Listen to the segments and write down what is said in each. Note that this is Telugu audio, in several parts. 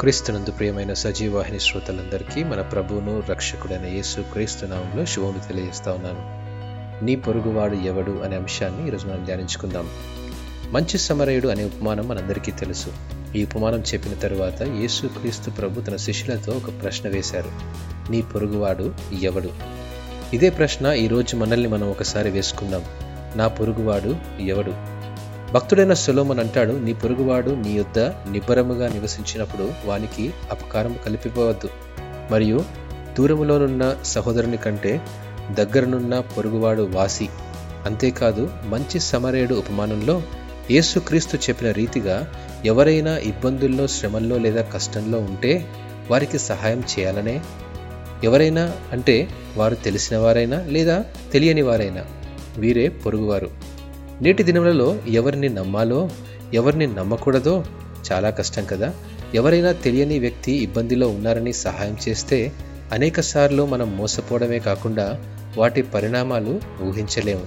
క్రీస్తునందు ప్రియమైన సజీవాహిని శ్రోతలందరికీ మన ప్రభువును రక్షకుడైన యేసు క్రీస్తు నామంలో శుభములు తెలియజేస్తా ఉన్నాను. నీ పొరుగువాడు ఎవడు అనే అంశాన్ని ఈరోజు మనం ధ్యానించుకుందాం. మంచి సమరయుడు అనే ఉపమానం మనందరికీ తెలుసు. ఈ ఉపమానం చెప్పిన తరువాత యేసు క్రీస్తు ప్రభు తన శిష్యులతో ఒక ప్రశ్న వేశారు. నీ పొరుగువాడు ఎవడు? ఇదే ప్రశ్న ఈరోజు మనల్ని మనం ఒకసారి వేసుకుందాం. నా పొరుగువాడు ఎవడు? భక్తుడైన సులోమన్ అంటాడు నీ పొరుగువాడు నీ యొద్ద నిబ్బరముగా నివసించినప్పుడు వానికి అపకారం కలిపిపోవద్దు. మరియు దూరములోనున్న సహోదరుని కంటే దగ్గరనున్న పొరుగువాడు వాసి. అంతేకాదు మంచి సమరేయుడు ఉపమానంలో యేసుక్రీస్తు చెప్పిన రీతిగా ఎవరైనా ఇబ్బందుల్లో శ్రమల్లో లేదా కష్టంలో ఉంటే వారికి సహాయం చేయాలనే. ఎవరైనా అంటే వారు తెలిసిన వారైనా లేదా తెలియని వారైనా వీరే పొరుగువారు. నేటి దినములలో ఎవరిని నమ్మాలో ఎవరిని నమ్మకూడదో చాలా కష్టం కదా. ఎవరైనా తెలియని వ్యక్తి ఇబ్బందిలో ఉన్నారని సహాయం చేస్తే అనేక సార్లు మనం మోసపోవడమే కాకుండా వాటి పరిణామాలు ఊహించలేము.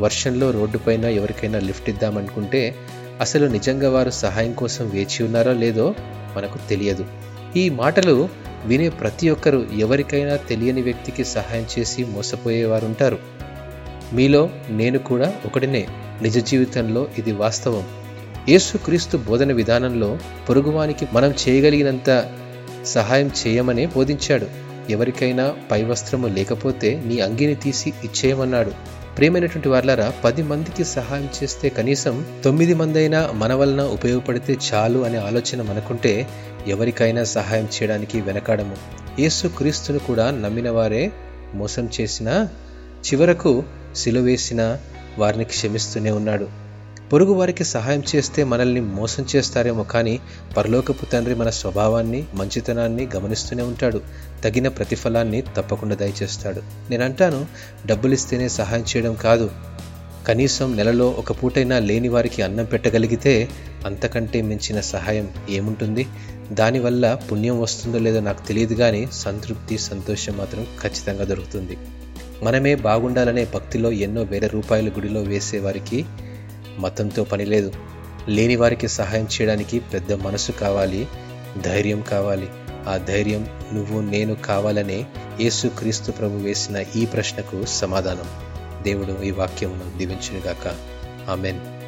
వర్షంలో రోడ్డుపైన ఎవరికైనా లిఫ్ట్ ఇద్దామనుకుంటే అసలు నిజంగా వారు సహాయం కోసం వేచి ఉన్నారో లేదో మనకు తెలియదు. ఈ మాటలు వినే ప్రతి ఒక్కరూ ఎవరికైనా తెలియని వ్యక్తికి సహాయం చేసి మోసపోయేవారు ఉంటారు మీలో నేను కూడా ఒకటినే నిజ జీవితంలో ఇది వాస్తవం. యేసుక్రీస్తు బోధన విధానంలో పొరుగువానికి మనం చేయగలిగినంత సహాయం చేయమనే బోధించాడు. ఎవరికైనా పై వస్త్రము లేకపోతే నీ అంగిని తీసి ఇచ్చేయమన్నాడు. ప్రేమైనటువంటి వాళ్ళరా పది మందికి సహాయం చేస్తే కనీసం తొమ్మిది మందైనా మన వలన ఉపయోగపడితే చాలు అనే ఆలోచన మనకుంటే ఎవరికైనా సహాయం చేయడానికి వెనకాడము. యేసు క్రీస్తును కూడా నమ్మిన వారే మోసం చేసిన చివరకు సిలువేసిన వారిని క్షమిస్తూనే ఉన్నాడు. పొరుగు వారికి సహాయం చేస్తే మనల్ని మోసం చేస్తారేమో కానీ పరలోకపు తండ్రి మన స్వభావాన్ని మంచితనాన్ని గమనిస్తూనే ఉంటాడు. తగిన ప్రతిఫలాన్ని తప్పకుండా దయచేస్తాడు. నేను అంటాను డబ్బులు ఇస్తేనే సహాయం చేయడం కాదు. కనీసం నెలలో ఒక పూటైనా లేని వారికి అన్నం పెట్టగలిగితే అంతకంటే మించిన సహాయం ఏముంటుంది? దానివల్ల పుణ్యం వస్తుందో లేదో నాకు తెలియదు కానీ సంతృప్తి సంతోషం మాత్రం ఖచ్చితంగా దొరుకుతుంది. మనమే బాగుండాలనే భక్తిలో ఎన్నో వేల రూపాయలు గుడిలో వేసేవారికి మతంతో పని లేదు. లేని వారికి సహాయం చేయడానికి పెద్ద మనసు కావాలి ధైర్యం కావాలి. ఆ ధైర్యం నువ్వు నేను కావాలనే యేసు క్రీస్తు ప్రభు వేసిన ఈ ప్రశ్నకు సమాధానం. దేవుడు ఈ వాక్యమును దీవించునుగాక. ఆమెన్.